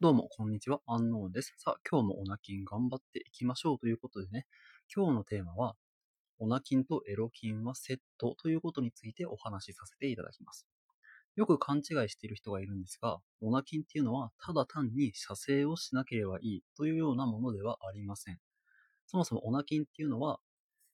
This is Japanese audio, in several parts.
どうも、こんにちは。アンノーです。さあ、今日もオナキン頑張っていきましょうということでね、今日のテーマは、オナキンとエロキンはセットということについてお話しさせていただきます。よく勘違いしている人がいるんですが、オナキンっていうのはただ単に射精をしなければいいというようなものではありません。そもそもオナキンっていうのは、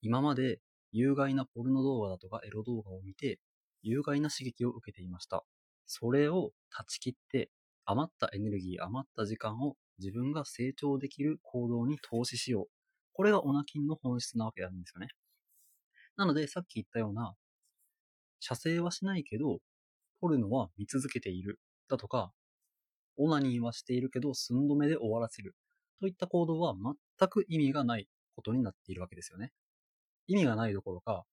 今まで有害なポルノ動画だとかエロ動画を見て、有害な刺激を受けていました。それを断ち切って余ったエネルギー、余った時間を自分が成長できる行動に投資しよう。これがオナキンの本質なわけなんですよね。なので、さっき言ったような、射精はしないけど、ポルノは見続けている。だとか、オナニーはしているけど、寸止めで終わらせる。といった行動は全く意味がないことになっているわけですよね。意味がないどころか、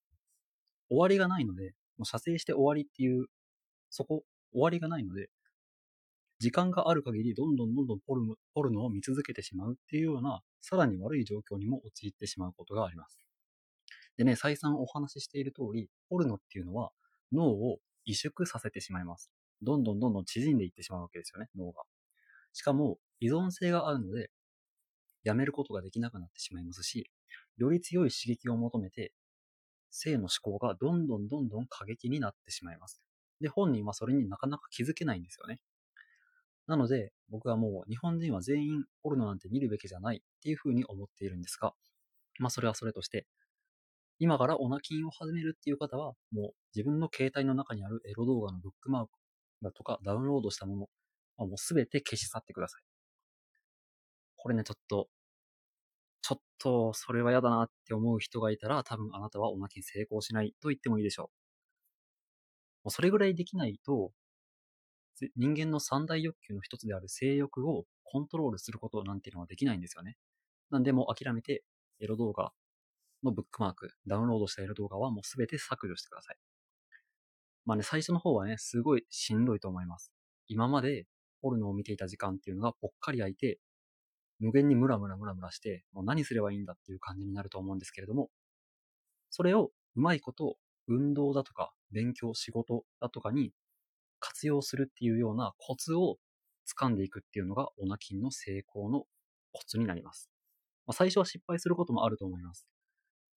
終わりがないので、もう射精して終わりっていう、そこ、終わりがないので、時間がある限りどんどんどんどんポルポルノを見続けてしまうっていうような、さらに悪い状況にも陥ってしまうことがあります。でね、再三お話ししている通り、ポルノっていうのは脳を萎縮させてしまいます。どんどんどんどん縮んでいってしまうわけですよね、脳が。しかも、依存性があるので、やめることができなくなってしまいますし、より強い刺激を求めて、性の思考がどんどんどんどん過激になってしまいます。で、本人はそれになかなか気づけないんですよね。なので、僕はもう日本人は全員ポルノなんて見るべきじゃないっていうふうに思っているんですが、まあそれはそれとして、今からオナキンを始めるっていう方は、もう自分の携帯の中にあるエロ動画のブックマークだとかダウンロードしたもの、まあ、もうすべて消し去ってください。これね、ちょっと、ちょっとそれは嫌だなって思う人がいたら、多分あなたはオナキン成功しないと言ってもいいでしょう。もうそれぐらいできないと、人間の三大欲求の一つである性欲をコントロールすることなんていうのはできないんですよね。なんでも諦めて、エロ動画のブックマーク、ダウンロードしたエロ動画はもうすべて削除してください。まあね、最初の方はね、すごいしんどいと思います。今までポルノを見ていた時間っていうのがぽっかり空いて、無限にムラムラムラムラして、もう何すればいいんだっていう感じになると思うんですけれども、それをうまいこと運動だとか勉強、仕事だとかに活用するっていうようなコツを掴んでいくっていうのがオナキンの成功のコツになります。まあ、最初は失敗することもあると思います。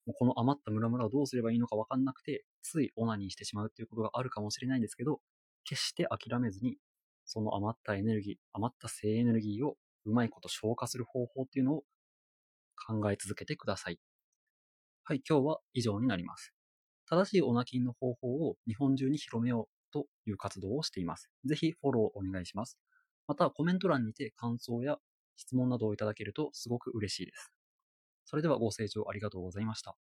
もうこの余ったムラムラをどうすればいいのかわかんなくて、ついオナニーしてしまうっていうことがあるかもしれないんですけど、決して諦めずに、その余ったエネルギー、余った性エネルギーをうまいこと消化する方法っていうのを考え続けてください。はい、今日は以上になります。正しいオナキンの方法を日本中に広めようという活動をしています。ぜひフォローお願いします。また、コメント欄にて感想や質問などをいただけるとすごく嬉しいです。それではご清聴ありがとうございました。